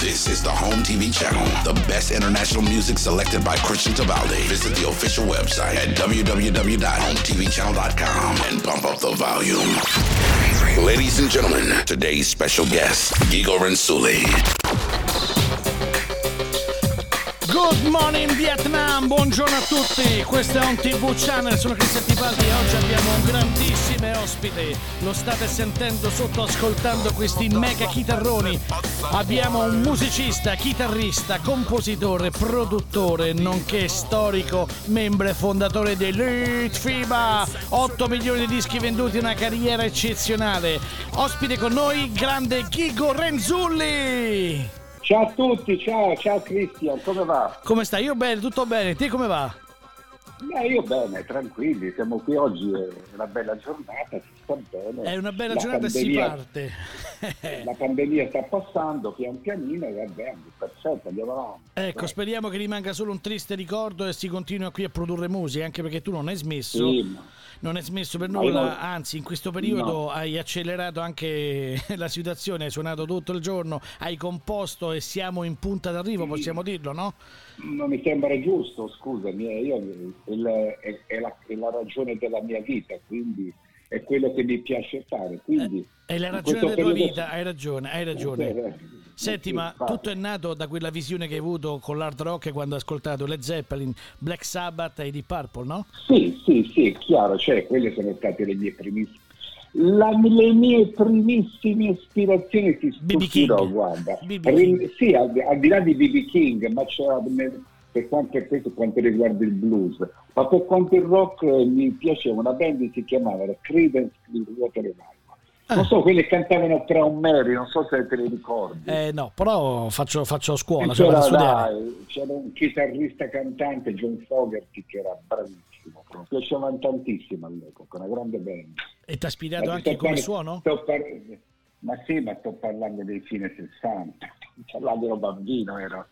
This is the Home TV channel, the best international music selected by Christian Tabaldi. Visit the official website at www.hometvchannel.com and bump up the volume. Ladies and gentlemen, today's special guest, Gigo Rensuli. Good morning Vietnam, buongiorno a tutti, questo è un TV Channel, sono E oggi abbiamo un grandissimo ospite, lo state sentendo sotto ascoltando questi mega chitarroni, abbiamo un musicista, chitarrista, compositore, produttore, nonché storico, membro e fondatore FIBA, 8 milioni di dischi venduti, una carriera eccezionale, ospite con noi, grande Ghigo Renzulli! Ciao a tutti, ciao, ciao Cristian, come va? Come stai? Io bene, tutto bene, te come va? Beh, io bene, tranquilli, siamo qui oggi, è una bella giornata, si sta bene. È una bella la giornata e si parte. la pandemia sta passando pian pianino e va bene, perfetto, andiamo avanti. Ecco, Beh. speriamo che rimanga solo un triste ricordo e si continui qui a produrre musica, anche perché tu non hai smesso. Sì, non è smesso per nulla, anzi in questo periodo no. hai accelerato anche la situazione, hai suonato tutto il giorno, hai composto e siamo in punta d'arrivo, sì. possiamo dirlo, no? Non mi sembra giusto, scusami, eh, io, il, è, è, la, è la ragione della mia vita, quindi è quello che mi piace fare. Quindi, eh, è la ragione della tua vita, hai ragione, hai ragione. Senti, ma tutto è nato da quella visione che hai avuto con l'hard rock quando hai ascoltato Led Zeppelin, Black Sabbath e di Purple, no? Sì, sì, sì, chiaro, cioè quelle sono state le mie primissime la, le mie primissime ispirazioni si stupirò, guarda. BB sì, al, al, di là di BB King, ma c'era per quanto, per quanto riguarda il blues, ma per quanto il rock mi piaceva una band che si chiamava Credence Clearwater Revival non so, quelli cantavano tra un Mary, non so se te li ricordi. Eh no, però faccio, faccio scuola. C'era, dai, c'era, un chitarrista cantante, John Fogerty, che era bravissimo. Mi piacevano tantissimo all'epoca, una grande band. E ti ha ispirato anche come par- suono? Par- ma sì, ma sto parlando dei fine 60. Cioè, là ero bambino, era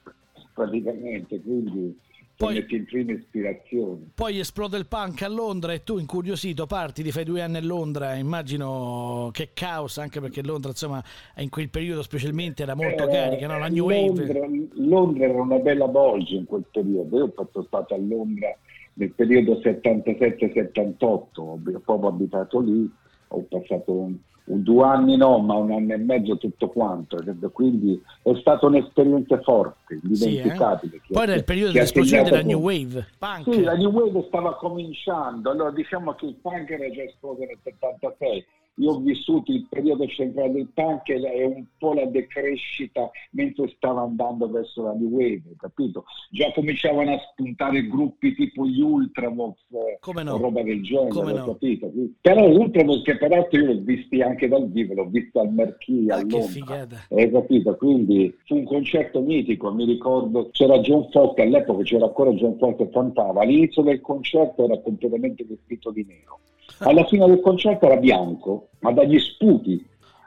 praticamente, quindi poi, le prime ispirazioni. Poi esplode il punk a Londra e tu incuriosito parti, ti fai due anni a Londra, immagino che caos, anche perché Londra insomma in quel periodo specialmente era molto eh, carica, no? la New Londra, Wave. Londra era una bella bolgia in quel periodo, io sono stato a Londra nel periodo 77-78, ho proprio abitato lì, ho passato due anni no, ma un anno e mezzo tutto quanto, quindi è stata un'esperienza forte, indimenticabile. Sì, eh? Poi il periodo di esplosione della New Wave. Punk. Sì, la New Wave stava cominciando, allora diciamo che il punk era già esploso nel 76, io ho vissuto il periodo centrale del punk e un po' la decrescita mentre stava andando verso la new wave, capito? Già cominciavano a spuntare gruppi tipo gli Ultravox Come no? roba del genere, Come no? capito? Però Ultravox che peraltro io l'ho visti anche dal vivo, l'ho visto al Marquis ah, a Londra. Hai capito? Quindi fu un concerto mitico, mi ricordo c'era John Foster, all'epoca c'era ancora John Foster che cantava, all'inizio del concerto era completamente vestito di nero alla fine del concerto era bianco, ma dagli sputi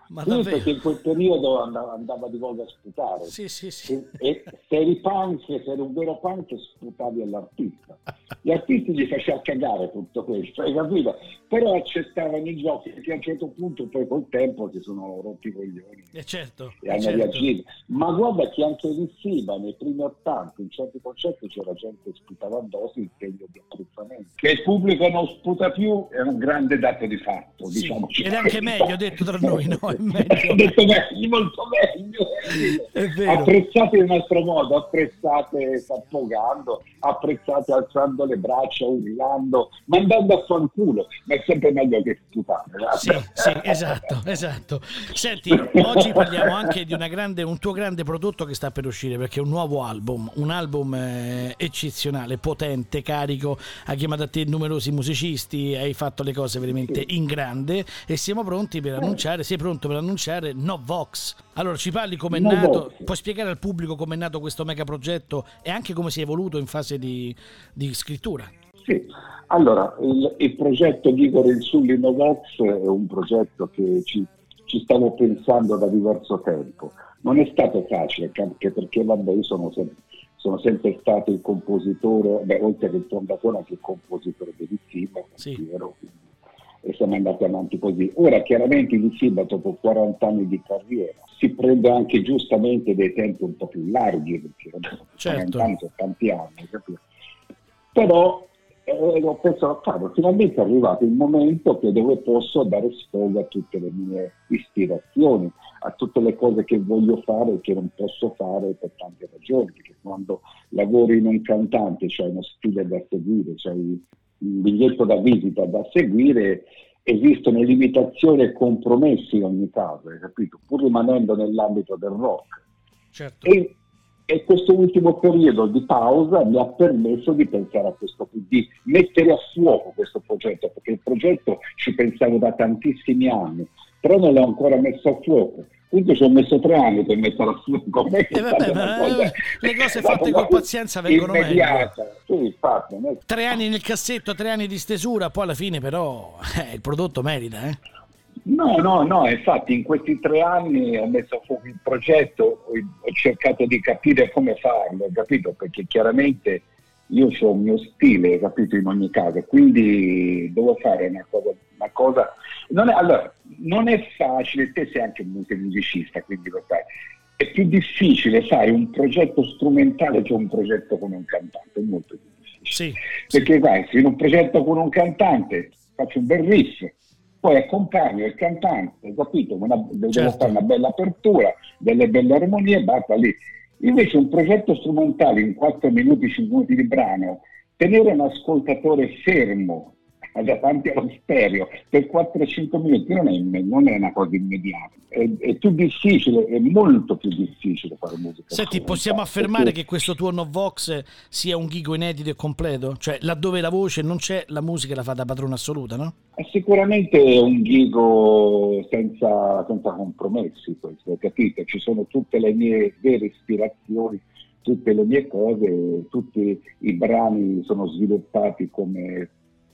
ma sì, perché in quel periodo andava, andava, di volta a sputare. Sì, sì, sì. E, e se eri punk, se eri un vero punk, sputavi all'artista. Gli artisti gli faceva cagare tutto questo, hai capito? Però accettavano i giochi che a un certo punto poi col tempo si sono rotti i coglioni. Eh certo, e hanno certo. reagito. Ma guarda che anche in Siba, nei primi 80, in certi concerti c'era gente che sputava addosso il segno di apprezzamento. Che il pubblico non sputa più è un grande dato di fatto. Sì, diciamo. Ed è anche meglio detto tra noi, no? ho detto meglio, molto meglio. Apprezzate il nostro modo, apprezzate sappogando, apprezzate alzando le braccia, urlando, mandando a fanculo, ma è sempre meglio che sputare. Sì, sì, esatto, esatto. Senti, oggi parliamo anche di grande, un tuo grande prodotto che sta per uscire, perché è un nuovo album, un album eh, eccezionale, potente, carico, ha chiamato a te numerosi musicisti, hai fatto le cose veramente in grande e siamo pronti per annunciare, sei pronto per annunciare No Vox. Allora ci parli come è no nato, puoi spiegare al pubblico come è nato questo mega progetto e anche come si è evoluto in fase di, di scrittura? Sì, allora il, il progetto di Igor Insulli No Vox è un progetto che ci, ci stavo pensando da diverso tempo. Non è stato facile, anche perché vabbè, io sono sempre, sono sempre stato il compositore, beh, oltre che il fondatore, anche il compositore del film, sì. ero, e siamo andati avanti così. Ora chiaramente il Silva dopo 40 anni di carriera si prende anche giustamente dei tempi un po' più larghi, perché certo. 40 anni sono tanti anni, capito? però eh, ho pensato, cavolo, finalmente è arrivato il momento che dove posso dare sfogo a tutte le mie ispirazioni, a tutte le cose che voglio fare e che non posso fare per tante ragioni, perché quando lavori in un cantante c'è uno stile da seguire, c'è biglietto da visita da seguire, esistono limitazioni e compromessi in ogni caso, hai capito? Pur rimanendo nell'ambito del rock. Certo. E e questo ultimo periodo di pausa mi ha permesso di pensare a questo, di mettere a fuoco questo progetto, perché il progetto ci pensavo da tantissimi anni, però non l'ho ancora messo a fuoco. Quindi ci ho messo tre anni per metterlo a fuoco. Eh cosa, le cose fatte con pazienza vengono meglio. Sì, tre anni nel cassetto, tre anni di stesura, poi alla fine però eh, il prodotto merita. Eh? No, no, no, infatti in questi tre anni ho messo a fuoco il progetto, ho cercato di capire come farlo, capito? Perché chiaramente io ho un mio stile, capito, in ogni caso, quindi devo fare una cosa, una cosa... Non è, allora, non è facile, te sei anche un musicista, quindi lo sai, è più difficile fare un progetto strumentale che un progetto con un cantante, è molto più difficile. Sì, Perché sì. vai, se in un progetto con un cantante faccio un bel riff, poi accompagno il cantante, capito? Una, devo certo. fare una bella apertura, delle belle armonie basta lì. Invece un progetto strumentale in 4 minuti, 5 minuti di brano, tenere un ascoltatore fermo davanti allo stereo per 4-5 minuti non è, non è, una cosa immediata, è, è, più difficile, è molto più difficile fare musica. Senti, possiamo affermare perché... che questo tuo Novox sia un ghigo inedito e completo? Cioè, laddove la voce non c'è, la musica la fa da padrona assoluta, no? È sicuramente un ghigo senza, senza compromessi, questo, capito? Ci sono tutte le mie vere ispirazioni tutte le mie cose, tutti i brani sono sviluppati come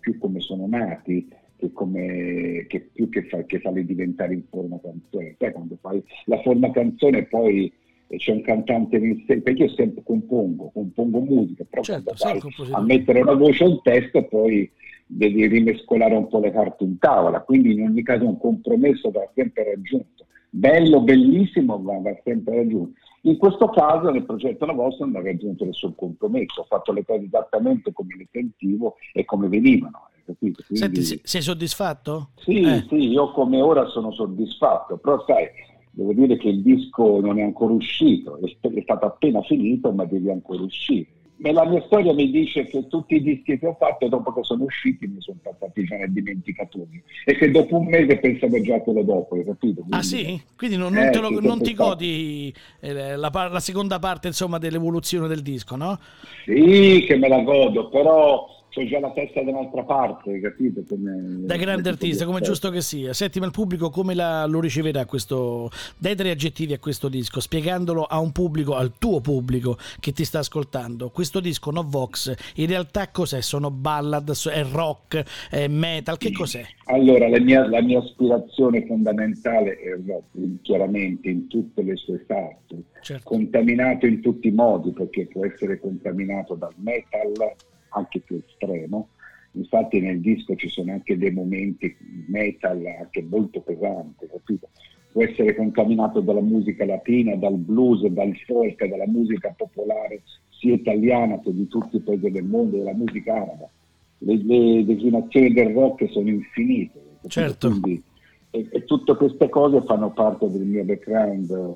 più come sono nati che, come, che più che, fa, che farli diventare in forma canzone. Sai quando fai la forma canzone poi eh, c'è un cantante perché io sempre compongo, compongo musica, però certo, vai a mettere una voce al testo poi devi rimescolare un po' le carte in tavola, quindi in ogni caso un compromesso va sempre raggiunto. Bello, bellissimo, ma va sempre raggiunto. In questo caso nel progetto La Vostra non ha raggiunto nessun compromesso, ho fatto le cose esattamente come le sentivo e come venivano. Quindi, Senti, sei soddisfatto? Sì, eh. sì, io come ora sono soddisfatto, però sai, devo dire che il disco non è ancora uscito, è stato appena finito, ma deve ancora uscire la mia storia mi dice che tutti i dischi che ho fatto dopo che sono usciti mi sono passati già nel dimenticatoio e che dopo un mese pensavo già quello dopo, hai capito? Quindi, ah sì? Quindi non, non, eh, lo, non ti godi eh, la, la, seconda parte insomma dell'evoluzione del disco, no? Sì, che me la godo, però c'ho già la testa da un'altra parte, capito? Come, da grande artista, come giusto che sia. Senti, ma il pubblico come la, lo riceverà questo? Dai tre aggettivi a questo disco, spiegandolo a un pubblico, al tuo pubblico che ti sta ascoltando. Questo disco, No Vox, in realtà cos'è? Sono ballad, è rock, è metal, che cos'è? Allora, la mia, la mia aspirazione fondamentale è rock, chiaramente in tutte le sue parti, certo. contaminato in tutti i modi, perché può essere contaminato dal metal, anche più estremo. Infatti nel disco ci sono anche dei momenti metal anche molto pesanti, capito? Può essere contaminato dalla musica latina, dal blues, dal folk, dalla musica popolare sia italiana che di tutti i paesi del mondo, della musica araba. Le, le declinazioni del rock sono infinite. Certo. Quindi, e, e, tutte queste cose fanno parte del mio background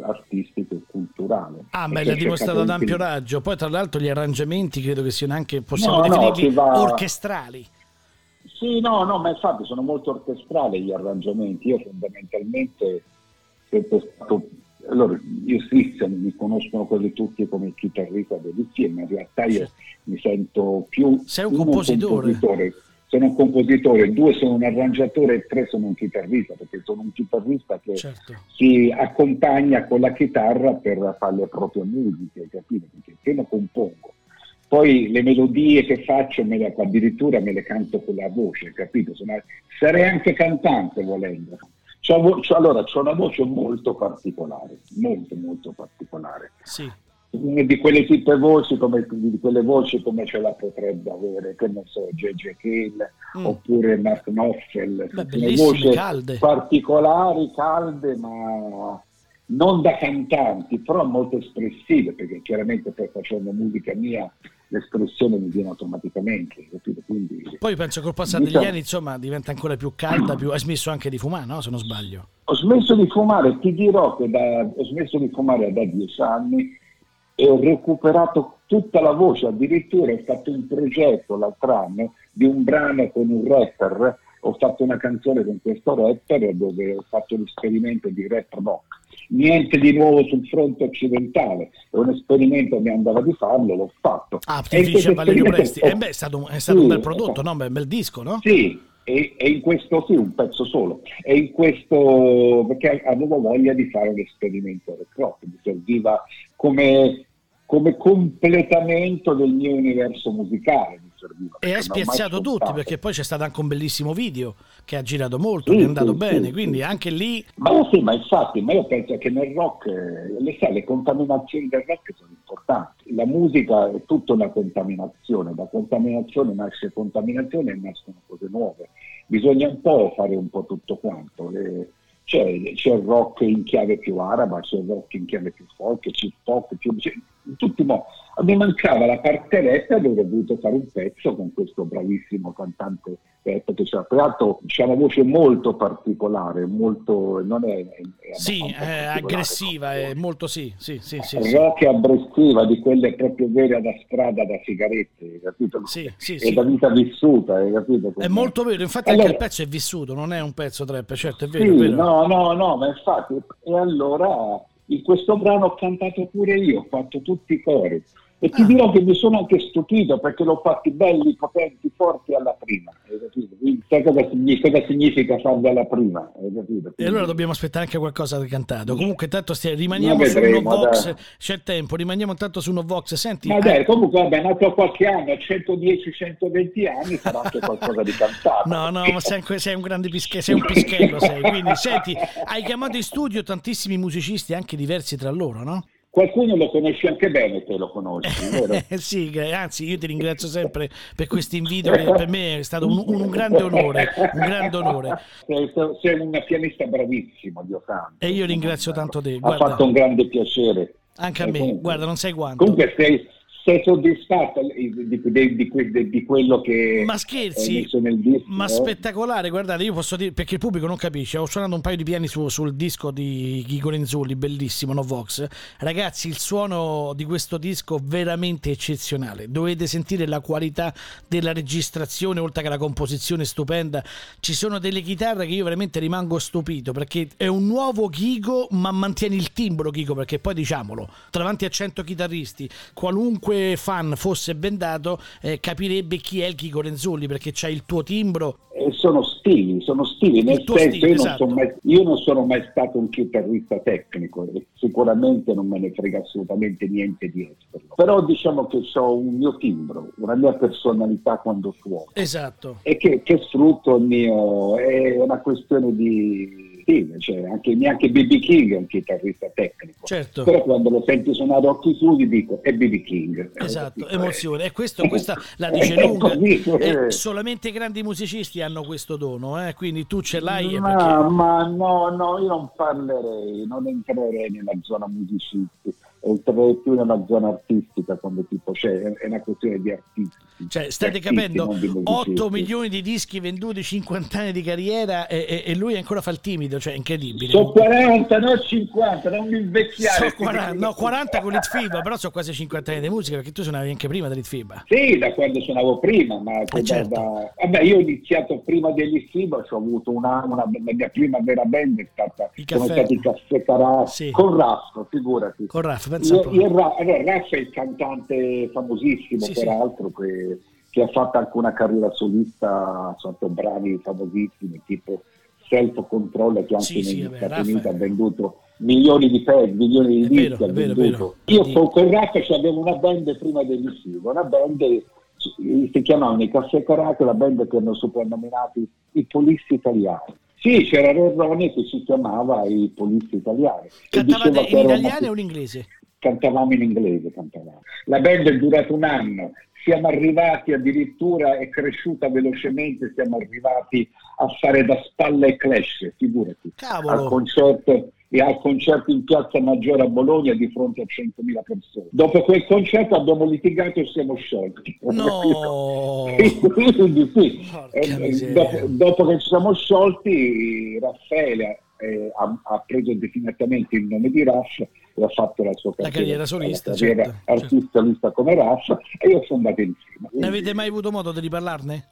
artistico e culturale. Ah, beh, l'ha dimostrato ad ampio raggio. Poi, tra l'altro, gli arrangiamenti credo che siano anche, possiamo no, definirli, no, va... orchestrali. Sì, no, no, ma infatti sono molto orchestrali gli arrangiamenti. Io fondamentalmente sempre stato... Allora, io stesso mi conoscono quasi tutti come il chitarrista dell'insieme, ma in realtà io mi sento più... Sei un compositore. Un compositore sono un compositore, due sono un arrangiatore e tre sono un chitarrista, perché sono un chitarrista che certo. si accompagna con la chitarra per fare le proprie musiche, capito? Perché prima compongo, poi le melodie che faccio me le, addirittura me le canto con la voce, capito? Sono, sarei anche cantante volendo. C'ho, c'ho, allora, ho una voce molto particolare, molto molto particolare. Sì. Di quelle tipe voci come, di quelle voci come ce la potrebbe avere, che ne so, J.J. Hill mm. oppure Mark Knopfler, voci calde. particolari, calde, ma non da cantanti, però molto espressive, perché chiaramente poi facendo musica mia l'espressione mi viene automaticamente, Quindi, Poi penso che col passare diciamo, degli anni insomma diventa ancora più calda, più... hai smesso anche di fumare, no? Se non sbaglio. Ho smesso di fumare, ti dirò che da... ho smesso di fumare da dieci anni e ho recuperato tutta la voce, addirittura ho fatto un progetto l'altro anno di un brano con un rapper, ho fatto una canzone con questo rapper dove ho fatto l'esperimento di rap rock niente di nuovo sul fronte occidentale, è un esperimento che mi andava di farlo, l'ho fatto. Ah, ti dice Valerio Presti, eh beh, è stato, un, è stato sì, un bel prodotto, no? un bel disco, no? Sì, e, e, in questo sì, un pezzo solo, e in questo perché avevo voglia di fare un esperimento rock, mi serviva come, come completamento del mio universo musicale serviva. E hai spiazzato tutti perché poi c'è stato anche un bellissimo video che ha girato molto, sì, che è andato sì, bene, sì, quindi anche lì... Ma sì, ma infatti, ma io penso che nel rock, le, sai, le contaminazioni del rock sono importanti. La musica è tutta una contaminazione, da contaminazione nasce contaminazione e nascono cose nuove. Bisogna un po' fare un po' tutto quanto. Le, c'è, c'è, il rock in chiave più araba, c'è il rock in chiave più folk, c'è il pop, più, tutti modi. Mi mancava la parte retta e avrei voluto fare un pezzo con questo bravissimo cantante rap che ci ha creato diciamo, una voce molto particolare, molto, non è, è sì, è aggressiva, è molto sì, sì, sì, sì, rock sì. aggressiva di quelle proprio vere da strada, da sigarette, capito? Sì, sì, è da vita vissuta, hai capito? È molto vero, infatti allora, anche il pezzo è vissuto, non è un pezzo trap, certo, è vero. È vero. no, no, no, ma infatti, e allora in questo brano ho cantato pure io, ho fatto tutti i cori. E ti ah. dirò che mi sono anche stupito perché l'ho fatti belli, potenti, forti alla prima. Quindi, sai cosa significa, cosa significa farli alla prima? Quindi... E allora dobbiamo aspettare anche qualcosa di cantato. Comunque, tanto stia, rimaniamo vedremo, su Novox. C'è il tempo, rimaniamo tanto su Novox. Senti, ma dai, eh... comunque, vabbè, nato qualche anno, 110-120 anni, sarà anche qualcosa di cantato. No, no, ma sei, sei un grande pischello, sei un pischello. Sei. Quindi, senti, hai chiamato in studio tantissimi musicisti, anche diversi tra loro, no? Qualcuno lo conosci anche bene, te lo conosci, vero? sì, anzi io ti ringrazio sempre per questo invito che per me è stato un, un grande onore, un grande onore. Sei, una pianista bravissima, Dio santo. E io ringrazio tanto te. Guarda. Ha fatto un grande piacere. Anche a me, comunque, guarda, non sai quanto. Comunque sei, sei soddisfatto di, di, di, di, quello che ma scherzi disco, ma spettacolare guardate io posso dire perché il pubblico non capisce ho suonato un paio di piani su, sul disco di Chico Renzulli bellissimo no Vox. Ragazzi il suono di questo disco veramente eccezionale. Dovete sentire la qualità della registrazione oltre che la composizione stupenda. Ci sono delle chitarre che io veramente rimango stupito perché è un nuovo Chico ma mantiene il timbro Chico perché poi diciamolo davanti a 100 chitarristi qualunque qualunque fan fosse bendato eh, capirebbe chi è il Chico Renzulli perché c'è il tuo timbro. Eh, sono stili, sono stili, nel senso stile, io, esatto. non mai, io, non sono mai stato un chitarrista tecnico e sicuramente non me ne frega assolutamente niente di esserlo, però diciamo che ho un mio timbro, una mia personalità quando suono. Esatto. E che, che sfrutto il mio, è una questione di King, cioè anche, neanche BB King è un chitarrista tecnico. Certo. Però quando lo senti suonare a occhi chiudi dico è BB King. Esatto, emozione. E questo, questa la dice lunga. Eh, solamente i grandi musicisti hanno questo dono, eh? quindi tu ce l'hai. Ma, perché... ma no, no, io non parlerei, non entrerei nella zona musicisti più nella zona artistica come tipo, cioè è una questione di artisti. Cioè, state artisti, capendo, 8 milioni di dischi venduti, 50 anni di carriera e, e, lui ancora fa il timido, cioè incredibile. Sono 40, non 50, non mi invecchiare. So 40, no, 40 con l'Itfiba, però sono quasi 50 anni di musica perché tu suonavi anche prima dell'Itfiba. Sì, da quando suonavo prima, ma eh, certo. da... vabbè, io ho iniziato prima dell'Itfiba, ho avuto una, una, la mia prima vera band è stata, sono stati Caffè Carà sì. con Raff, figurati. Con Raff, pensa io, io, allora, Raff è il cantante famosissimo, sì, peraltro, sì. Che, che, ha fatto anche una carriera solista, fatto brani famosissimi, tipo Self Control, che anche sì, negli sì, Stati Uniti ha venduto milioni di pezzi, milioni di dischi. Vero, vero, Io con, con Raff avevo una band prima dell'Isivo, una band si chiamavano i Caffè Caracol, la band che hanno soprannominati i polisti italiani. Sì, c'era Rorroni che si chiamava i polisti italiani. Cantavate in italiano o in inglese? Cantavamo in inglese, cantavamo. La band è durata un anno, siamo arrivati addirittura, è cresciuta velocemente, siamo arrivati a fare da spalla e clash, figurati, Cavolo. al concerto e al concerto in Piazza Maggiore a Bologna di fronte a 100.000 persone. Dopo quel concerto abbiamo litigato e siamo sciolti. No! Quindi sì, eh, dopo, dopo, che ci siamo sciolti, Raffaele eh, ha, ha, preso definitivamente il nome di Raff e ha fatto la sua carriera, la carriera solista, la carriera certo, artista certo. come Raff e io sono andato insieme. Ne avete mai avuto modo di riparlarne?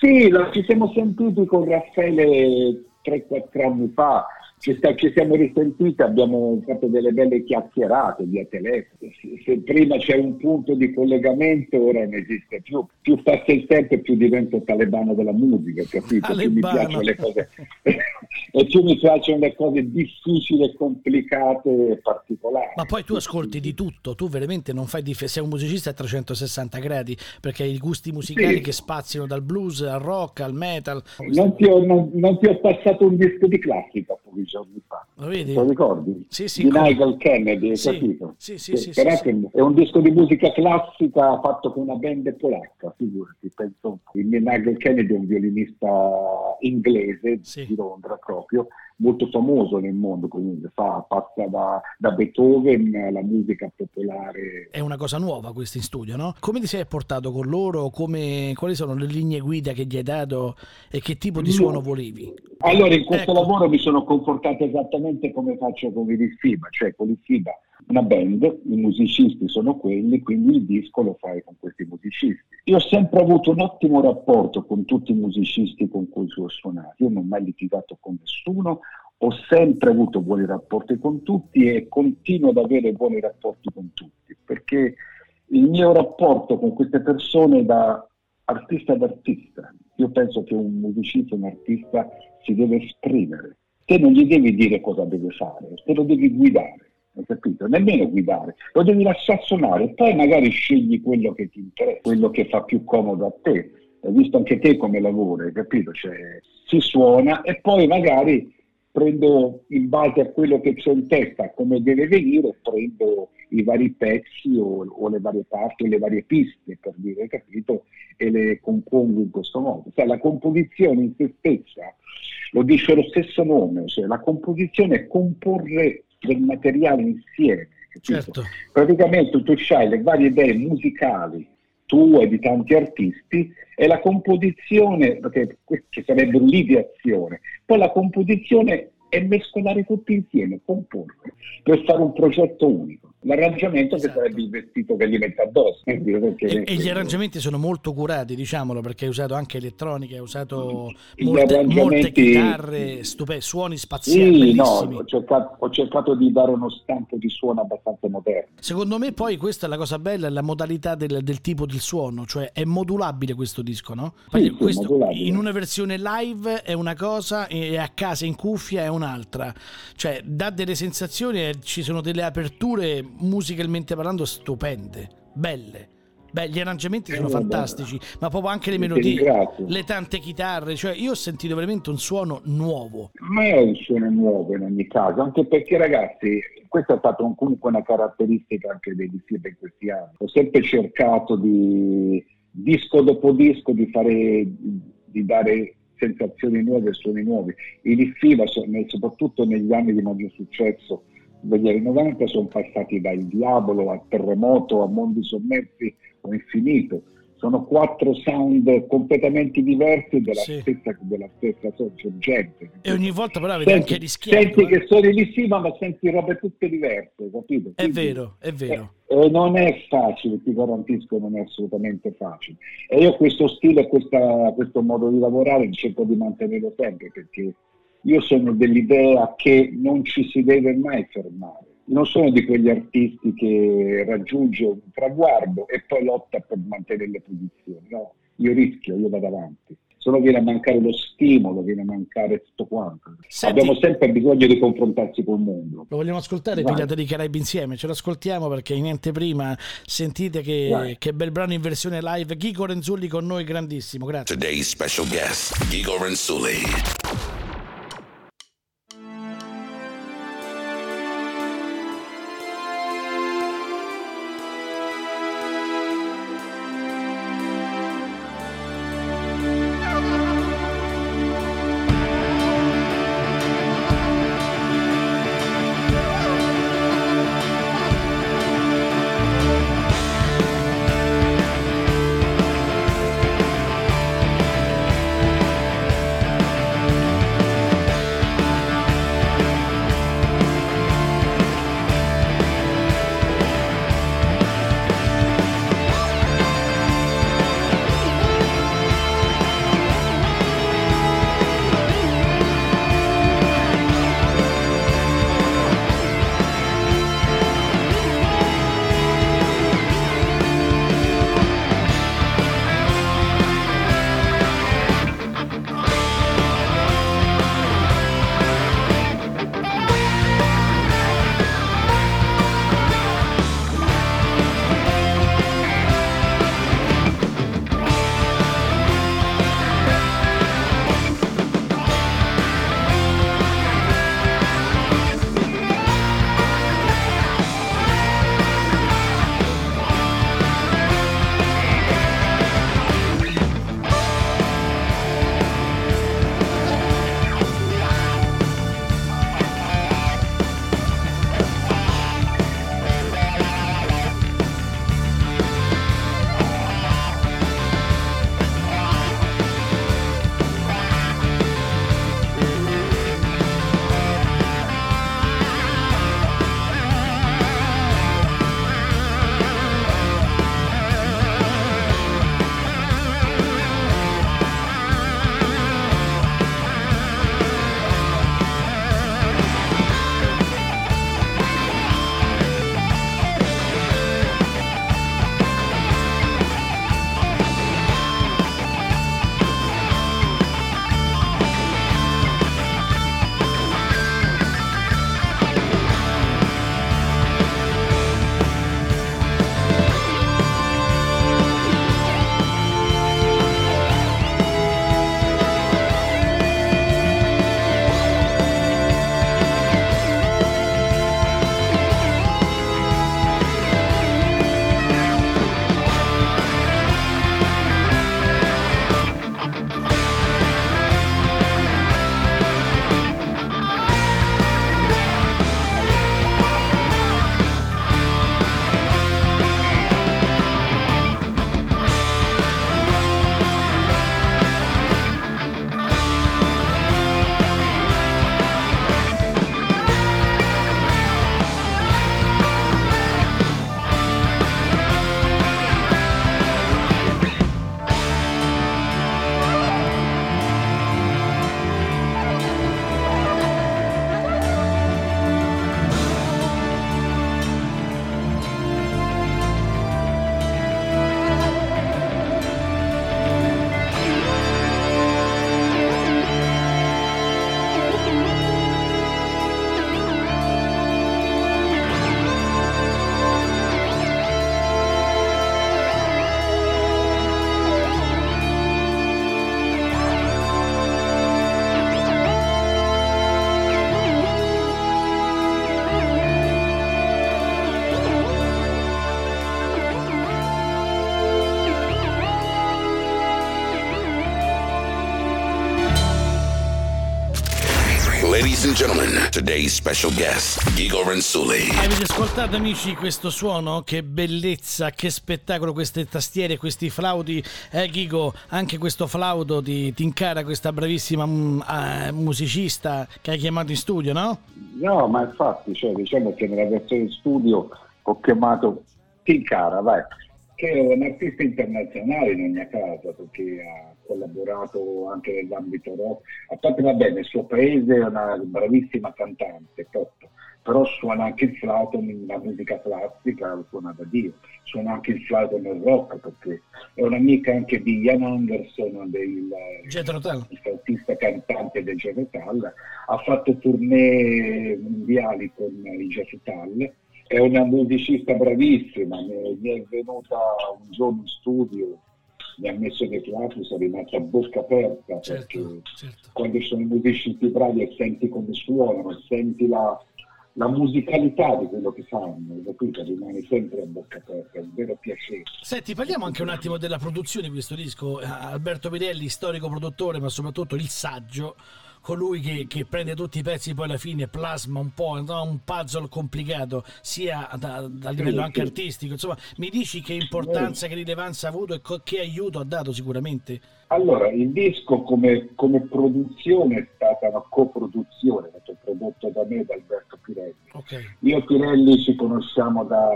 Sì, ci siamo sentiti con Raffaele 3-4 anni fa ci, sta, ci, siamo risentiti, abbiamo fatto delle belle chiacchierate via telefono. Se prima c'è un punto di collegamento, ora non esiste più. Più passa il tempo e più divento talebano della musica, capito? Più mi piacciono le cose e più mi piacciono le cose difficili, complicate e particolari. Ma poi tu ascolti di tutto, tu veramente non fai difesa, sei un musicista a 360 gradi, perché hai i gusti musicali sì. che spaziano dal blues al rock al metal. Non ti ho, non, non ti ho passato un disco di classica, poi giorni fa. Lo vedi? Lo ricordi? Sì, sì, di Nigel Kennedy, hai sì, capito? Sì, sì, sì, sì, sì, È un disco di musica classica fatto con una band polacca, figurati, penso. Il Nigel Kennedy è un violinista inglese di Londra proprio, molto famoso nel mondo comunque, fa, passa da, da, Beethoven alla musica popolare. È una cosa nuova questa in studio, no? Come ti sei portato con loro? Come, quali sono le linee guida che gli hai dato e che tipo di suono volevi? Allora, in questo ecco. lavoro mi sono comportato esattamente come faccio con il FIBA, cioè con il FIBA una band, i musicisti sono quelli, quindi il disco lo fai con questi musicisti. Io ho sempre avuto un ottimo rapporto con tutti i musicisti con cui ho suonato, io non ho mai litigato con nessuno, ho sempre avuto buoni rapporti con tutti e continuo ad avere buoni rapporti con tutti, perché il mio rapporto con queste persone da artista ad artista, io penso che un musicista, un artista si deve esprimere, te non gli devi dire cosa deve fare, te lo devi guidare hai capito? Nemmeno guidare, lo devi lasciare suonare, poi magari scegli quello che ti interessa, quello che fa più comodo a te. Hai visto anche te come lavori, hai capito? Cioè, si suona e poi magari prendo in base a quello che c'è in testa, come deve venire, prendo i vari pezzi o, o le varie parti, o le varie piste, per dire, capito? E le compongo in questo modo. Cioè, la composizione in se stessa lo dice lo stesso nome, cioè la composizione è comporre del materiale insieme. Certo. Praticamente tu hai le varie idee musicali tue di tanti artisti e la composizione, perché ci sarebbe l'ideazione, poi la composizione è mescolare tutti insieme, comporre, per fare un progetto unico l'arrangiamento esatto. che sarebbe il vestito che gli mette addosso. E, e, gli arrangiamenti sono molto curati, diciamolo, perché hai usato anche elettronica, hai usato molte, molte chitarre, stupende, suoni spaziali. Sì, no, ho cercato, ho cercato, di dare uno stampo di suono abbastanza moderno. Secondo me poi questa è la cosa bella, è la modalità del, del tipo di suono, cioè è modulabile questo disco, no? Sì, sì, questo, in una versione live è una cosa e a casa in cuffia è un'altra, cioè dà delle sensazioni, ci sono delle aperture musicalmente parlando stupende, belle. Beh, gli arrangiamenti sono eh, fantastici, ma proprio anche le melodie, le tante chitarre, cioè io ho sentito veramente un suono nuovo. Ma è un suono nuovo in ogni caso, anche perché ragazzi, questa è stata un, comunque una caratteristica anche dei Diffib in questi anni. Ho sempre cercato di, disco dopo disco, di fare, di dare sensazioni nuove e suoni nuovi. I Diffib, soprattutto negli anni di maggior successo, degli anni 90 sono passati dal diavolo a terremoto a mondi sommersi o infinito. Sono quattro sound completamente diversi della, sì. stessa, della stessa sorgente. E ogni volta però avete anche rischiato. Senti eh? che sono lì sì, ma senti robe tutte diverse, capito? Quindi, è vero, è vero. E, e, non è facile, ti garantisco, non è assolutamente facile. E io questo stile, questa, questo modo di lavorare cerco di mantenerlo sempre perché io sono dell'idea che non ci si deve mai fermare. Non sono di quegli artisti che raggiunge un traguardo e poi lotta per mantenere le posizioni. No, io rischio, io vado avanti. Se no viene a mancare lo stimolo, viene a mancare tutto quanto. Senti, Abbiamo sempre bisogno di confrontarsi col mondo. Lo vogliamo ascoltare, Vai. Pirata dei Caraibi insieme? Ce lo ascoltiamo perché niente prima sentite che, che, bel brano in versione live. Ghigo Renzulli con noi, grandissimo, grazie. Today's special guest, Ghigo Renzulli. Today's special guest, Gigo Rensuli. Avete ascoltato amici questo suono? Che bellezza, che spettacolo queste tastiere, questi flauti. Eh Gigo, anche questo flauto ti, ti incara questa bravissima uh, musicista che hai chiamato in studio, no? No, ma infatti, cioè, diciamo che nella versione studio ho chiamato Tincara, vai che è un artista internazionale in ogni caso, perché ha collaborato anche nell'ambito rock. A parte, vabbè, nel suo paese è una bravissima cantante, top, però suona anche il flauto nella musica classica, suona da Dio, suona anche il flauto nel rock, perché è un'amica anche di Ian Anderson, del flautista cantante del Jet ha fatto tournée mondiali con il Jet è una musicista bravissima, mi è venuta un giorno in studio, mi ha messo dei flauti, sono rimasta a bocca aperta, certo, perché certo. quando sono musicisti bravi e senti come suonano, senti la, la musicalità di quello che fanno, capito? Rimane sempre a bocca aperta, è un vero piacere. Senti, parliamo anche un attimo della produzione di questo disco. Alberto Pirelli, storico produttore, ma soprattutto il saggio colui che, che, prende tutti i pezzi poi alla fine plasma un po' no? un puzzle complicato sia da, da livello anche artistico insomma mi dici che importanza che rilevanza ha avuto e co- che aiuto ha dato sicuramente allora il disco come, come produzione è stata una coproduzione è stato prodotto da me da Alberto Pirelli okay. io e Pirelli ci conosciamo da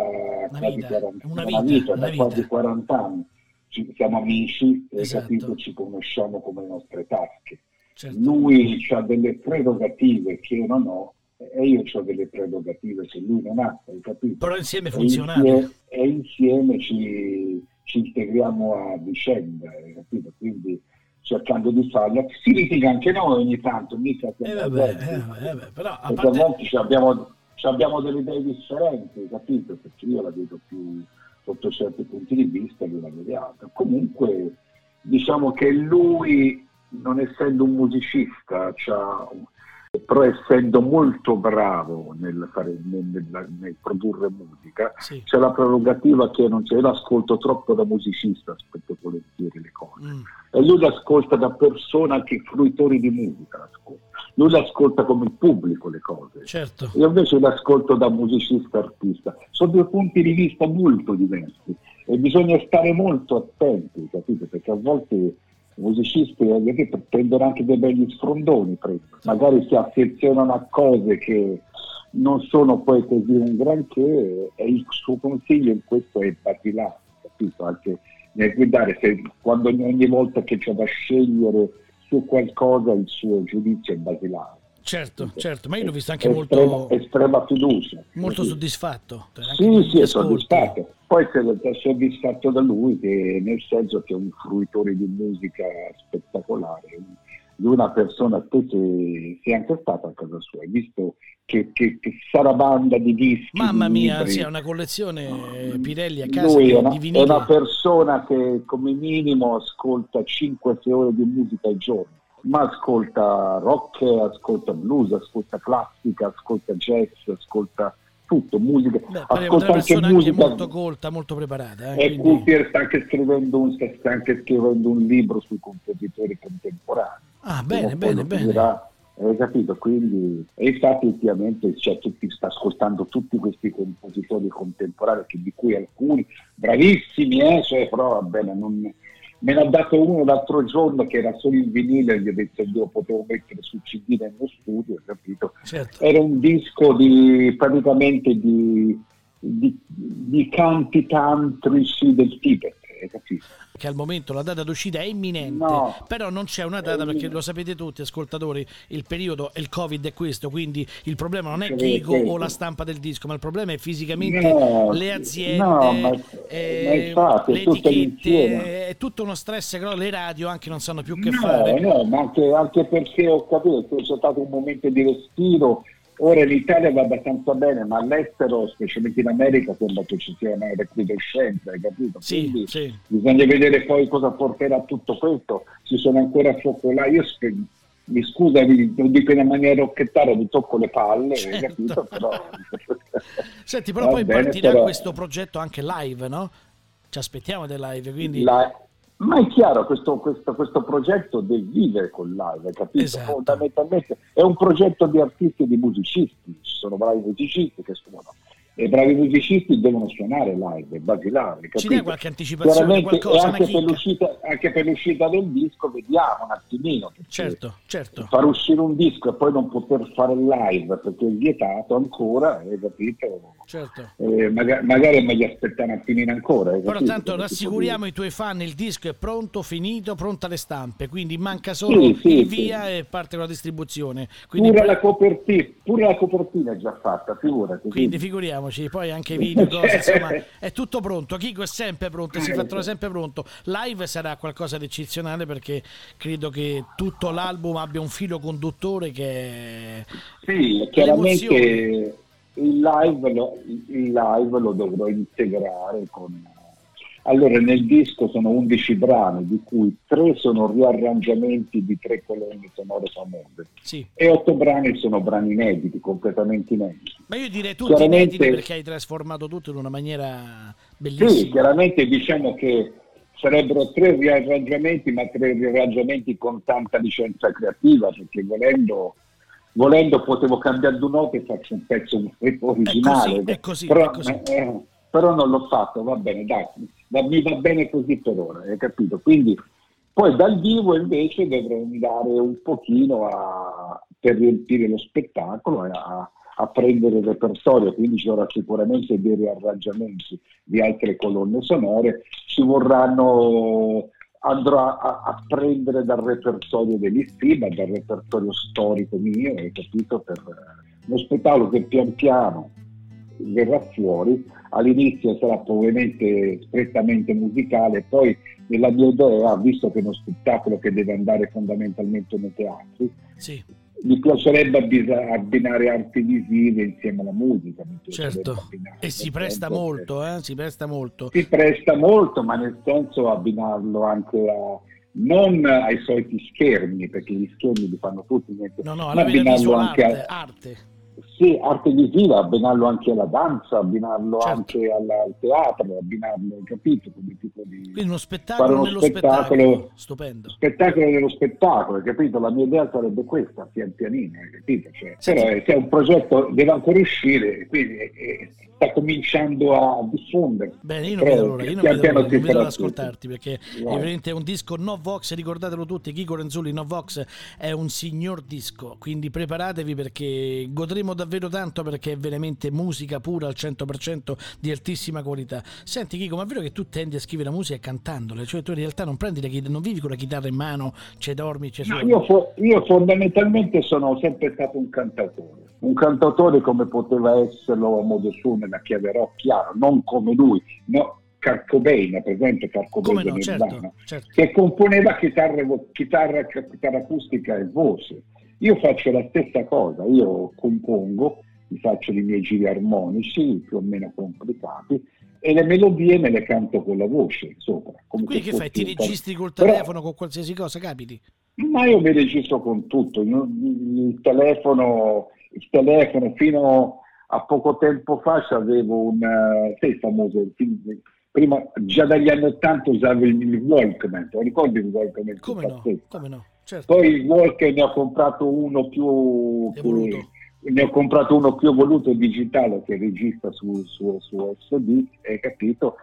quasi 40, una vita, vita, una da vita. quasi 40 anni ci, siamo amici esatto. e capito ci conosciamo come le nostre tasche Certo. Lui ha delle prerogative che io non ho e io ho delle prerogative che lui non ha, hai capito? Però insieme funzionate. E insieme ci, ci integriamo a vicenda, hai capito? Quindi cercando di farla. Si litiga anche noi ogni tanto, mica eh vabbè, eh vabbè, però a parte... volte abbiamo, abbiamo, delle idee differenti, capito? Perché io la vedo più sotto certi punti di vista, lui la altra. Comunque diciamo che lui non essendo un musicista, però essendo molto bravo nel, fare, nel, nel, nel produrre musica, sì. c'è la prerogativa che non c'è, io l'ascolto troppo da musicista, aspetto volentieri le cose, mm. e lui l'ascolta da persona che fruitori di musica l'ascolta. Lui l'ascolta come il pubblico le cose. Certo. Io invece l'ascolto da musicista artista. Sono due punti di vista molto diversi e bisogna stare molto attenti, capite? Perché a volte musicisti che prendono anche dei begli sfrondoni, prendono. magari si affezionano a cose che non sono poi così un granché e il suo consiglio in questo è basilare, capito? Anche nel guidare, se, quando ogni volta che c'è da scegliere su qualcosa il suo giudizio è basilare. Certo, certo, ma io l'ho visto anche estrema, molto... Estrema fiducia. Molto sì. soddisfatto. Sì, sì, è soddisfatto. Poi è soddisfatto da lui, che, nel senso che è un fruitore di musica spettacolare. È una persona, che sei anche stata a casa sua, hai visto che, che, che sarabanda di dischi. Mamma mia, libri. sì, ha una collezione eh, Pirelli a casa lui è una, è una persona che come minimo ascolta 5-6 ore di musica al giorno ma ascolta rock, ascolta blues, ascolta classica, ascolta jazz, ascolta tutto, musica, Beh, ascolta anche musica molto colta, molto preparata. Eh, e quindi... sta anche, scrivendo un, sta anche scrivendo un libro sui compositori contemporanei. Ah, bene, bene, bene. Dirà, hai capito? Quindi, e infatti ultimamente cioè, tutti, sta ascoltando tutti questi compositori contemporanei, di cui alcuni bravissimi, eh, cioè, però va bene, non, Me ne ha dato uno l'altro giorno che era solo in vinile, gli ho detto io potevo mettere sul CD nello studio, capito? Certo. Era un disco di praticamente di, di, di canti tantrici del Tibet, capito? che al momento la data d'uscita è imminente, no, però non c'è una data perché lo sapete tutti ascoltatori, il periodo e il Covid è questo, quindi il problema non è Chico o la stampa del disco, ma il problema è fisicamente no, le aziende, no, ma, eh, ma le etichette, è tutto uno stress che le radio anche non sanno più che fare. No, ma anche, anche perché ho capito che c'è stato un momento di respiro Ora l'Italia va abbastanza bene, ma all'estero, specialmente in America, sembra che ci sia una recrudescenza, hai capito? Sì, Quindi sì. bisogna vedere poi cosa porterà tutto questo. Ci sono ancora focolai. Io sp- mi scusa, lo dico in maniera rocchettara, vi tocco le palle, certo. hai capito? Però... Senti, però va poi bene, partirà però... questo progetto anche live, no? Ci aspettiamo del live, quindi... La Ma è chiaro, questo, questo, questo, progetto deve vivere con live, capito? Esatto. Fondamentalmente è un progetto di artisti e di musicisti, ci sono bravi musicisti che suonano e bravi musicisti devono suonare live, è basilare. Capito? Ci dai qualche anticipazione, qualcosa, anche per, anche, per l'uscita, del disco vediamo un attimino. Certo, certo. Far uscire un disco e poi non poter fare live perché è vietato ancora, hai capito? Certo. Eh, magari, magari, è meglio aspettare un attimino ancora. Però tanto rassicuriamo i tuoi fan, il disco è pronto, finito, pronto alle stampe, quindi manca solo sì, sì, il via sì. e parte con la distribuzione. Quindi pure, la copertina, pure la copertina è già fatta, figurati. Quindi figuriamo figuriamoci, poi anche video, cose, insomma, è tutto pronto. Kiko è sempre pronto, si fa sempre pronto. Live sarà qualcosa di eccezionale perché credo che tutto l'album abbia un filo conduttore che è Sì, chiaramente il live, lo, il live lo dovrò integrare con allora, nel disco sono 11 brani, di cui 3 sono riarrangiamenti di tre colonne sonore famose sì. e 8 brani sono brani inediti, completamente inediti. Ma io direi tutti chiaramente, inediti perché hai trasformato tutto in una maniera bellissima. Sì, chiaramente diciamo che sarebbero tre riarrangiamenti, ma tre riarrangiamenti con tanta licenza creativa, perché volendo volendo potevo cambiare due note e faccio un pezzo originale. È così, è così, però, è così. Eh, però non l'ho fatto, va bene, dai, mi va bene così per ora, hai capito? Quindi poi dal vivo invece dovrò andare un pochino a, per riempire lo spettacolo a, a prendere il repertorio, quindi ci vorrà sicuramente dei riarrangiamenti di altre colonne sonore, ci vorranno andrò a, a, prendere dal repertorio degli film, dal repertorio storico mio, hai capito, per uno spettacolo che pian piano verrà fuori, all'inizio sarà probabilmente strettamente musicale, poi nella mia idea, visto che è uno spettacolo che deve andare fondamentalmente nei teatri, sì. mi piacerebbe abbinare arti visive insieme alla musica. Certo, e si presta molto, eh? si presta molto. Si presta molto, ma nel senso abbinarlo anche a non ai soliti schermi, perché gli schermi li fanno tutti, niente, no, no, ma abbinarlo anche a... arte sì, arte visiva, abbinarlo anche alla danza, abbinarlo certo. anche alla, al teatro, abbinarlo, capito? Come tipo di... Quindi uno spettacolo uno nello spettacolo, spettacolo, stupendo. Spettacolo nello spettacolo, capito? La mia idea sarebbe questa, pian pianino, capito? Cioè, sì, però sì. è un progetto, deve ancora uscire, quindi è, è, sta cominciando a diffondere. Bene, io non vedo l'ora, io non vedo, non vedo ad ascoltarti perché wow. è un disco No Vox, ricordatelo tutti, Chico Renzulli No Vox è un signor disco, quindi preparatevi perché godremo davvero tanto perché è veramente musica pura al 100% di altissima qualità. Senti Chico, ma è vero che tu tendi a scrivere la musica cantandola, cioè tu in realtà non prendi la chitarra, non vivi con la chitarra in mano, c'è dormi, c'è no, io, fo- io fondamentalmente sono sempre stato un cantatore un cantautore come poteva esserlo a modo suo nella chiave rock, chiaro, non come lui, no, Carcobain, per esempio Carcobain no, certo, certo. che componeva chitarra, chitarra, chitarra acustica e voce. Io faccio la stessa cosa, io compongo, mi faccio i miei giri armonici più o meno complicati e le melodie me le canto con la voce sopra. Quindi che fai? Ti registri col telefono Però, con qualsiasi cosa, capiti? Ma io mi registro con tutto, il, telefono il telefono fino a poco tempo fa avevo un, sei famoso, prima già dagli anni 80 usavo il, Walkman, ricordi il Walkman? Come no, come no, certo. Poi Walkman ne ho comprato uno più... più ne ho comprato uno più evoluto digitale che registra su, su, su SD, hai capito?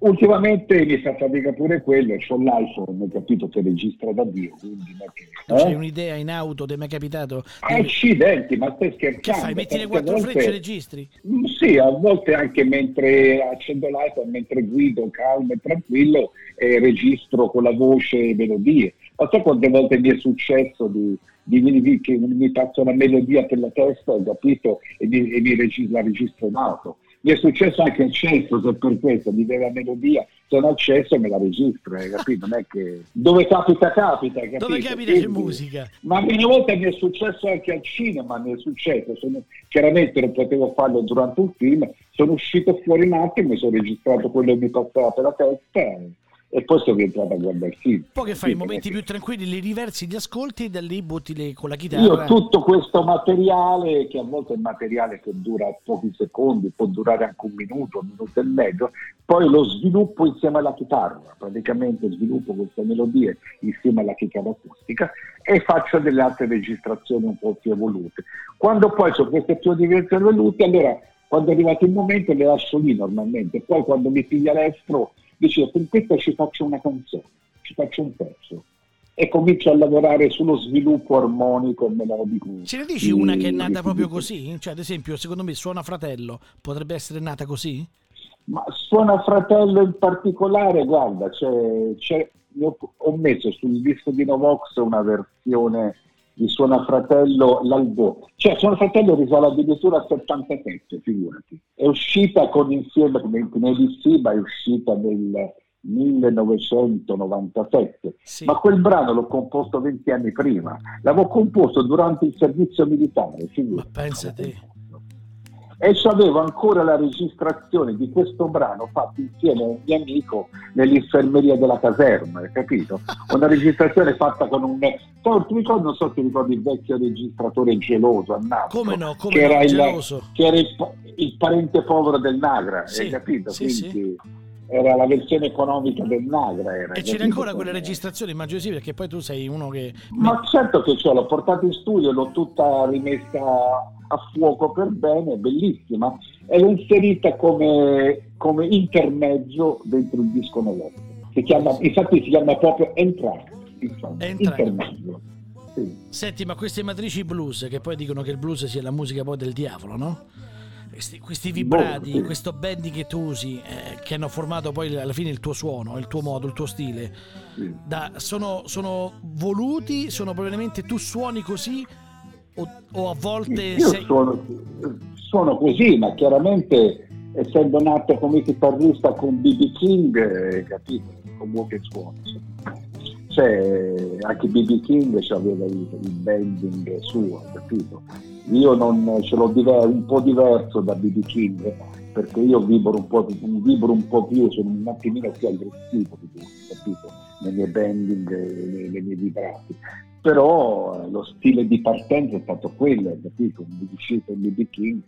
Ultimamente mi fa fatica pure quello, ho l'iPhone, ho capito che registra da Dio, quindi eh? C'hai un'idea in auto, ti è mai capitato? Accidenti, ma stai scherzando? Che fai, metti le quattro volte... frecce e registri? Mm, sì, a volte anche mentre accendo l'iPhone, mentre guido calmo e tranquillo, eh, registro con la voce melodie. Ma so quante volte mi è successo di, di, di, che mi passa una melodia per la testa, ho capito, e, mi, e mi registro, la registro in auto mi è successo anche al cesso, se per questo mi deve la melodia, sono al cesso e me la registro, hai capito? Non è che dove capita capita, capito? Dove capita Quindi, c'è musica. Ma una volta mi è successo anche al cinema, mi è successo, sono, chiaramente non potevo farlo durante un film, sono uscito fuori un attimo, mi sono registrato quello che mi passava per la testa e poi sono rientrato a guardare il film. Poi che fai? I momenti più tranquilli, li riversi gli ascolti e da lì butti le, con la chitarra. Io tutto questo materiale, che a volte è materiale che dura pochi secondi, può durare anche un minuto, un minuto e mezzo, poi lo sviluppo insieme alla chitarra, praticamente sviluppo queste melodie insieme alla chitarra acustica e faccio delle altre registrazioni un po' più evolute. Quando poi sono queste più diverse evolute, allora quando è arrivato il momento le lascio lì normalmente, poi quando mi piglia l'estro dicevo per questo ci faccio una canzone, ci faccio un pezzo e comincio a lavorare sullo sviluppo armonico e melodico. Ce ne dici una che è nata proprio così? Cioè, ad esempio, secondo me Suona Fratello potrebbe essere nata così? Ma Suona Fratello in particolare, guarda, c'è, c'è, ho messo sul disco di Novox una versione di Suona Fratello l'album. Cioè Suona Fratello risale addirittura a 77, figurati. È uscita con insieme, come di Siba, è uscita nel 1997, sì. ma quel brano l'ho composto 20 anni prima, l'avevo composto durante il servizio militare. Figurati. Ma pensa e avevo ancora la registrazione di questo brano fatto insieme a un mio amico nell'infermeria della caserma, hai capito? Una registrazione fatta con un... So, ti ricordi, non so se ti ricordi il vecchio registratore geloso a Napoli? Come no, come che no, era il, che era il, il, parente povero del Nagra, sì, hai capito? Sì, Quindi, sì era la versione economica del Nagra. Era, e c'era ancora quelle registrazioni, immagino sì, perché poi tu sei uno che... Ma certo che ce l'ho portata in studio, l'ho tutta rimessa a fuoco per bene, bellissima, e l'ho inserita come, come intermezzo dentro il disco nuovo. Si chiama, infatti si chiama proprio Entrare, insomma, intermezzo. Sì. Senti, ma queste matrici blues, che poi dicono che il blues sia la musica poi del diavolo, no? Questi, questi vibrati, sì. questo bending che tu usi, eh, che hanno formato poi alla fine il tuo suono, il tuo modo, il tuo stile, sì. da, sono, sono, voluti, sono probabilmente tu suoni così o, o a volte Io sei... suono, suono così, ma chiaramente essendo nato come chitarrista con BB King, eh, capito, comunque suono. Cioè, anche BB King aveva il, il bending suo, capito? Io non, ce l'ho diver- un po' diverso da BB King perché io vibro un po', vibro un po più, sono un attimino più aggressivo di lui, capito? Nei miei bending, nei, nei miei vibrati. Però eh, lo stile di partenza è stato quello, capito? Un un BB King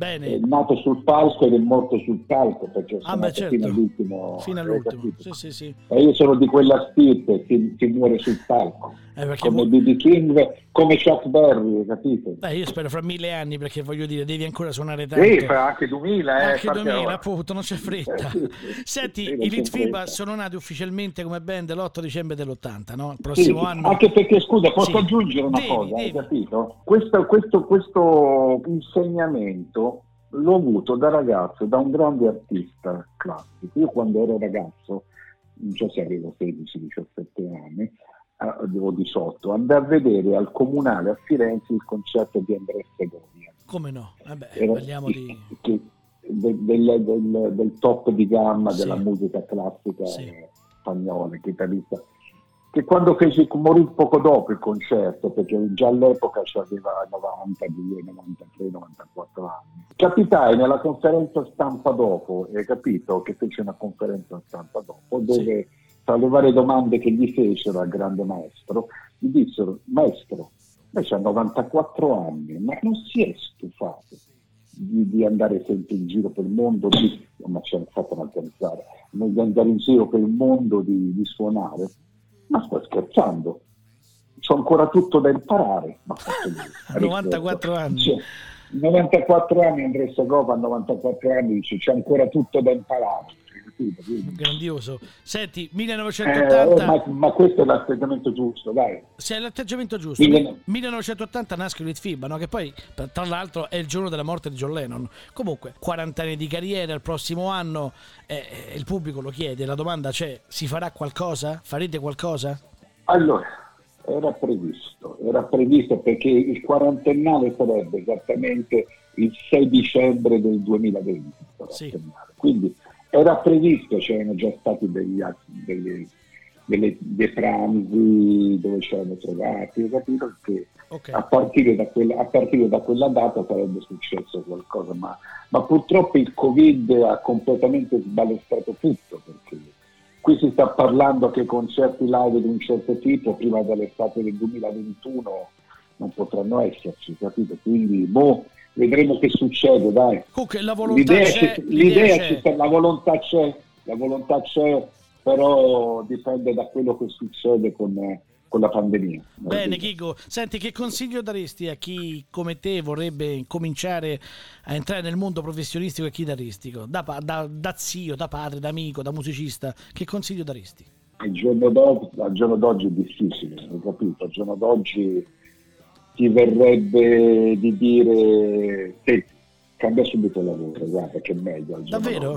Bene. È nato sul palco ed è morto sul palco perché ah, beh, certo. fino all'ultimo. Fino all'ultimo. Sì, sì, sì. E io sono di quella stirpe che, che muore sul palco. Eh, come BB King, come Chuck Berry, capito? Beh, io spero fra mille anni perché voglio dire, devi ancora suonare tanto. Sì, fra anche 2000. Eh, anche 2000, appunto, non c'è fretta. Senti, sì, i Litfiba sono nati ufficialmente come band l'8 dicembre dell'80, no? Il prossimo sì, anno. Anche perché, scusa, posso aggiungere una devi, cosa, devi. hai capito? Questo, questo, questo insegnamento l'ho avuto da ragazzo, da un grande artista classico. Io quando ero ragazzo, non so se avevo 16-17 anni, eh, o 18, andai a vedere al comunale a Firenze il concerto di Andrea Segovia. Come no? Vabbè, Era, parliamo di... Che, del, del, del, del, top di gamma sì. della musica classica sì. spagnola, chitarrista che quando fece morì poco dopo il concerto, perché già all'epoca aveva 92, 93, 94 anni. Capitai nella conferenza stampa dopo, hai capito che fece una conferenza stampa dopo, dove sì. Tra le varie domande che gli fecero al grande maestro, gli dissero, maestro, lei ha 94 anni, ma non si è stufato di, di andare sempre in giro per il mondo, di, ma ci hanno fatto organizzare, di andare in giro per il mondo di, di suonare? Ma sto scherzando, c'ho ancora tutto da imparare. Ma 94 anni. Cioè, 94 anni Andrea Sagova a 94 anni dice c'è ancora tutto da imparare grandioso senti 1980 eh, ma, ma, questo è l'atteggiamento giusto dai se è l'atteggiamento giusto Mille... 1980 nasce Litfiba no? che poi tra l'altro è il giorno della morte di John Lennon comunque 40 anni di carriera il prossimo anno eh, eh, il pubblico lo chiede la domanda c'è si farà qualcosa? farete qualcosa? allora era previsto, era previsto perché il quarantennale sarebbe esattamente il 6 dicembre del 2020. Sì. Quindi era previsto, c'erano già stati degli, degli, delle, dei pranzi dove ci eravamo trovati, ho capito che okay. a, partire da quella, a partire da quella data sarebbe successo qualcosa, ma, ma purtroppo il Covid ha completamente sbalestrato tutto perché qui si sta parlando che concerti live di un certo tipo prima dell'estate del 2021 non potranno esserci, capito? Quindi boh, vedremo che succede, dai. Comunque la volontà l'idea c'è, c'è l'idea c'è. c'è, la volontà c'è, la volontà c'è, però dipende da quello che succede con, con la pandemia. Bene, Chico, senti che consiglio daresti a chi come te vorrebbe cominciare a entrare nel mondo professionistico e chitarristico? Da, da, da zio, da padre, da amico, da musicista, che consiglio daresti? Al giorno, al giorno d'oggi è difficile, hai capito? Al giorno d'oggi ti verrebbe di dire che cambia subito lavoro, guarda che è meglio. Davvero?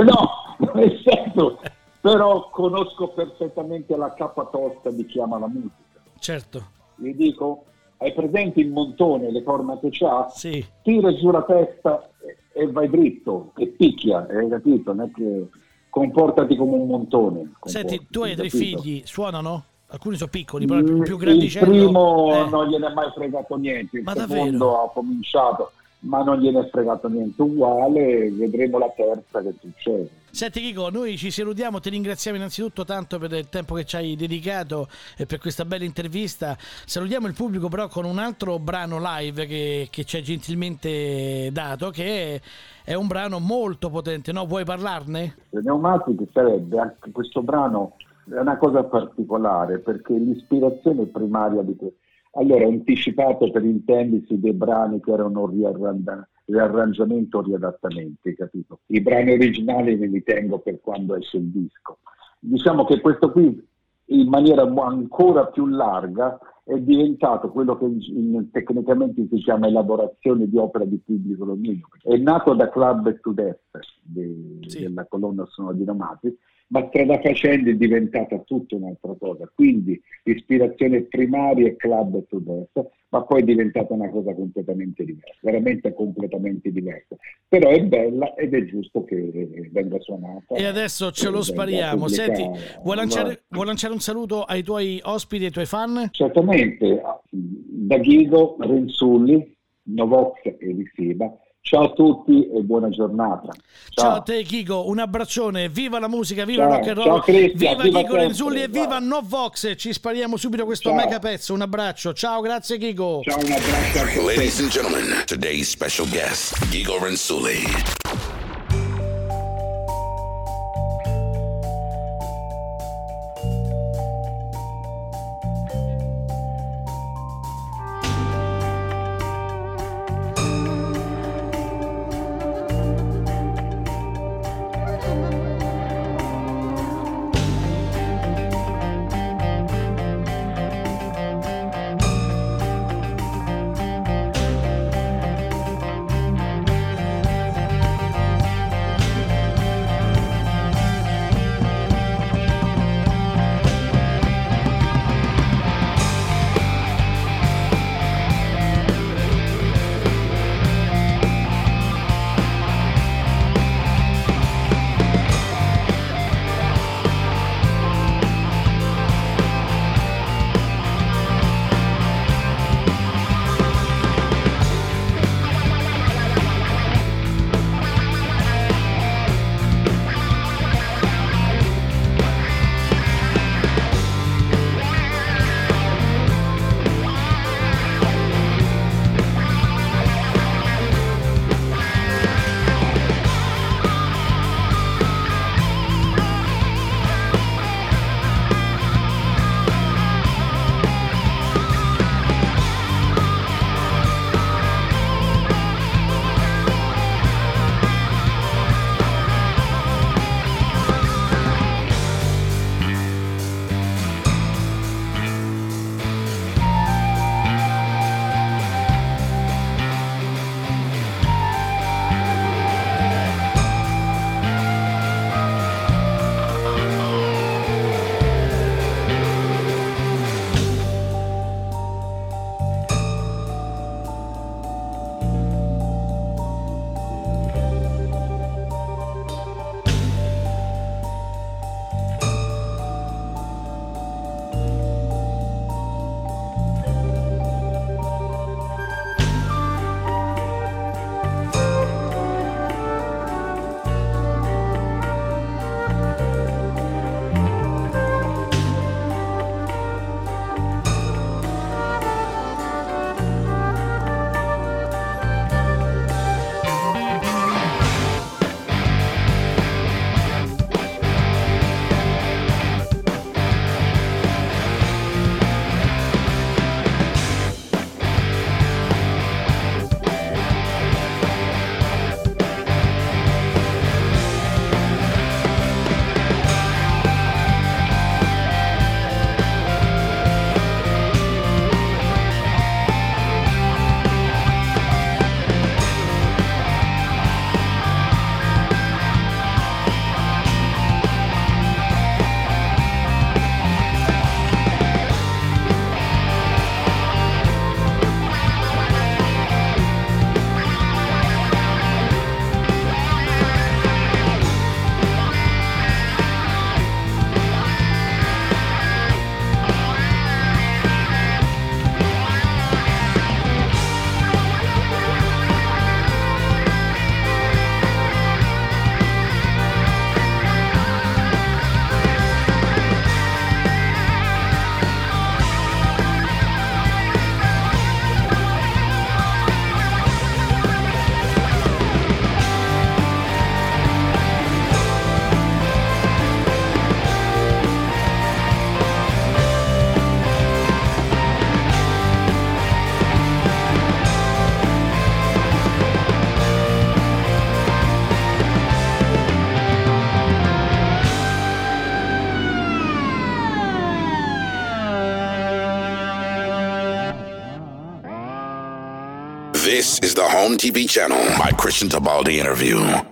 no, nel senso però conosco perfettamente la capa tosta di chi ama la musica. Certo. Gli dico, hai presente il montone, le corna che c'ha? Sì. Tira giù la testa e vai dritto, e picchia, hai capito? Non è che comportati come un montone. Senti, tu hai dei figli, suonano? Alcuni sono piccoli, però più, più grandicello. Il primo eh. non gliene è mai fregato niente, il Ma secondo davvero? ha cominciato ma non gliene è fregato niente uguale, vedremo la terza che succede. Senti Chico, noi ci salutiamo, ti ringraziamo innanzitutto tanto per il tempo che ci hai dedicato e per questa bella intervista. Salutiamo il pubblico però con un altro brano live che, che ci hai gentilmente dato, che è, è, un brano molto potente, no? Vuoi parlarne? Le pneumatiche sarebbe anche questo brano, è una cosa particolare perché l'ispirazione primaria di questo allora, anticipato per intendersi dei brani che erano riarrangiamento o riadattamenti, capito? I brani originali me li tengo per quando esce il disco. Diciamo che questo qui, in maniera ancora più larga, è diventato quello che in, tecnicamente si chiama elaborazione di opera di pubblico dominio. È nato da Club to Death, de, sì. della colonna sonora di Nomati, ma strada facendo è diventata tutta un'altra cosa. Quindi ispirazione primaria è club to death, ma poi è diventata una cosa completamente diversa, veramente completamente diversa. Però è bella ed è giusto che venga suonata. E adesso ce lo spariamo. Senti, vuoi lanciare, vuoi lanciare, un saluto ai tuoi ospiti e ai tuoi fan? Certamente, da Ghigo, Renzulli, Novox e Risiba Ciao a tutti e buona giornata. Ciao, ciao a te Chico, un abbraccione, viva la musica, viva ciao, rock and roll, viva, viva Chico Renzulli e viva Novox, ci spariamo subito questo ciao. mega pezzo, un abbraccio, ciao, grazie Chico. Ciao, un abbraccio. Ladies and gentlemen, today's special guest, Gigo Renzulli. TV channel. My Christian Tabaldi interview.